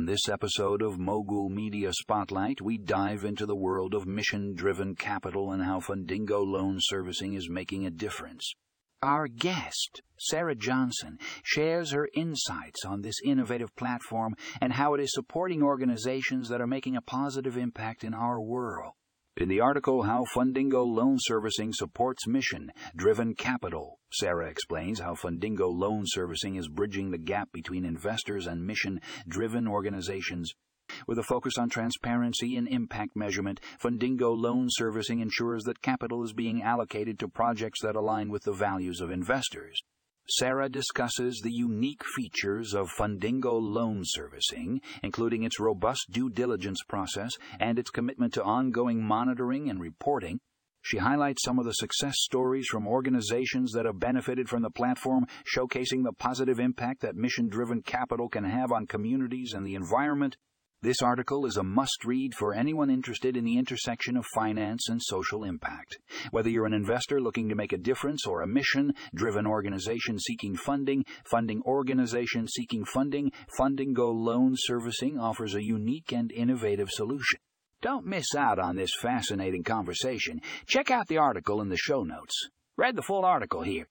On this episode of Mogul Media Spotlight, we dive into the world of mission driven capital and how Fundingo Loan Servicing is making a difference. Our guest, Sarah Johnson, shares her insights on this innovative platform and how it is supporting organizations that are making a positive impact in our world. In the article, How Fundingo Loan Servicing Supports Mission Driven Capital, Sarah explains how Fundingo Loan Servicing is bridging the gap between investors and mission driven organizations. With a focus on transparency and impact measurement, Fundingo Loan Servicing ensures that capital is being allocated to projects that align with the values of investors. Sarah discusses the unique features of Fundingo loan servicing, including its robust due diligence process and its commitment to ongoing monitoring and reporting. She highlights some of the success stories from organizations that have benefited from the platform, showcasing the positive impact that mission driven capital can have on communities and the environment. This article is a must read for anyone interested in the intersection of finance and social impact. Whether you're an investor looking to make a difference or a mission driven organization seeking funding, funding organization seeking funding, Fundingo Loan Servicing offers a unique and innovative solution. Don't miss out on this fascinating conversation. Check out the article in the show notes. Read the full article here.